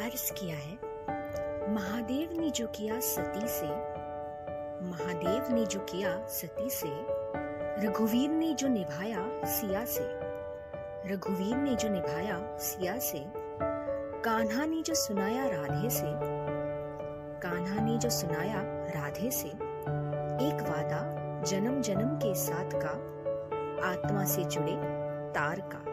अर्ज़ किया है, महादेव ने जो किया सती से, महादेव ने जो किया सती से, रघुवीर ने जो निभाया सिया से, रघुवीर ने जो निभाया सिया से, कान्हा ने जो सुनाया राधे से, कान्हा ने जो सुनाया राधे से, एक वादा जन्म जन्म के साथ का, आत्मा से जुड़े तार का।